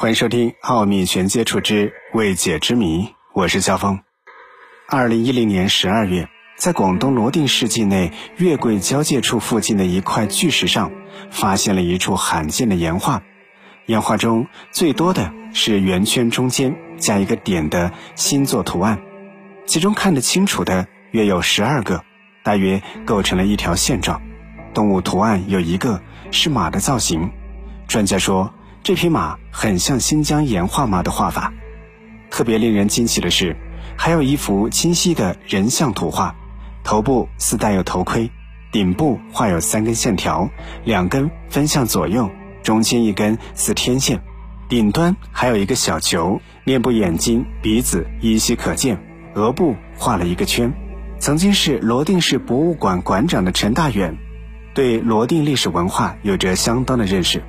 欢迎收听《奥秘全接触之未解之谜》，我是肖峰。二零一零年十二月，在广东罗定市境内月桂交界处附近的一块巨石上，发现了一处罕见的岩画。岩画中最多的是圆圈中间加一个点的星座图案，其中看得清楚的约有十二个，大约构成了一条线状。动物图案有一个是马的造型，专家说。这匹马很像新疆岩画马的画法，特别令人惊奇的是，还有一幅清晰的人像图画，头部似带有头盔，顶部画有三根线条，两根分向左右，中间一根似天线，顶端还有一个小球，面部眼睛、鼻子依稀可见，额部画了一个圈。曾经是罗定市博物馆馆长的陈大远，对罗定历史文化有着相当的认识。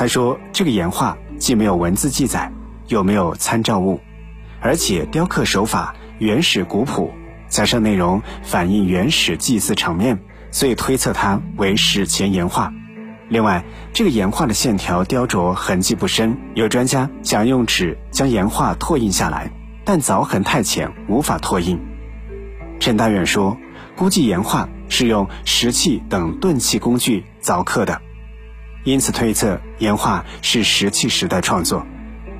他说：“这个岩画既没有文字记载，又没有参照物，而且雕刻手法原始古朴，加上内容反映原始祭祀场面，所以推测它为史前岩画。另外，这个岩画的线条雕琢痕迹不深，有专家想用纸将岩画拓印下来，但凿痕太浅，无法拓印。”陈大远说：“估计岩画是用石器等钝器工具凿刻的。”因此推测岩画是石器时代创作。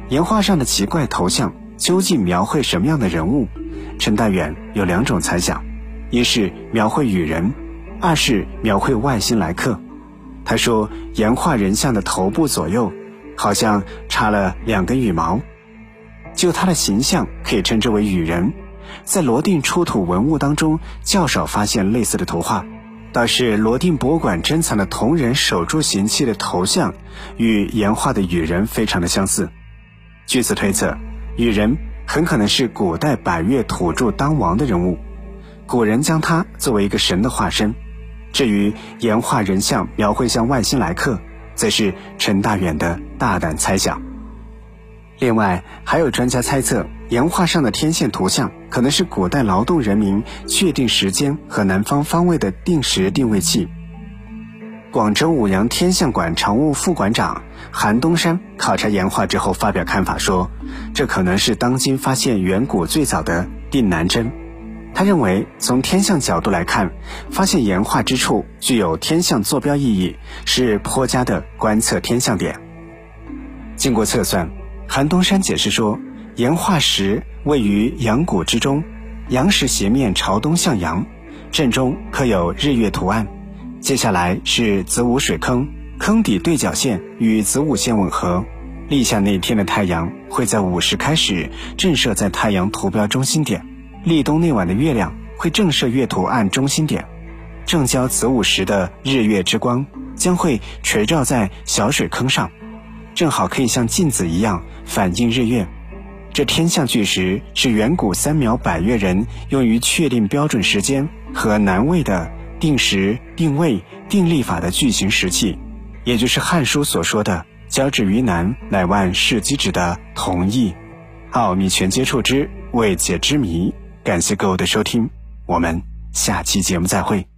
岩画上的奇怪头像究竟描绘什么样的人物？陈大远有两种猜想：一是描绘羽人，二是描绘外星来客。他说，岩画人像的头部左右好像插了两根羽毛，就他的形象可以称之为羽人。在罗定出土文物当中较少发现类似的图画。倒是罗定博物馆珍藏的铜人手铸形器的头像，与岩画的羽人非常的相似。据此推测，羽人很可能是古代百越土著当王的人物，古人将他作为一个神的化身。至于岩画人像描绘像外星来客，则是陈大远的大胆猜想。另外，还有专家猜测，岩画上的天线图像可能是古代劳动人民确定时间和南方方位的定时定位器。广州五羊天象馆常务副馆长韩东山考察岩画之后发表看法说，这可能是当今发现远古最早的定南针。他认为，从天象角度来看，发现岩画之处具有天象坐标意义，是颇佳的观测天象点。经过测算。韩东山解释说，岩画石位于阳谷之中，阳石斜面朝东向阳，正中刻有日月图案。接下来是子午水坑，坑底对角线与子午线吻合。立夏那天的太阳会在午时开始正射在太阳图标中心点，立冬那晚的月亮会正射月图案中心点，正交子午时的日月之光将会垂照在小水坑上。正好可以像镜子一样反映日月。这天象巨石是远古三苗百越人用于确定标准时间和南位的定时、定位、定历法的巨型石器，也就是《汉书》所说的“交趾于南，乃万世机指”的同义。奥秘全接触之未解之谜，感谢各位的收听，我们下期节目再会。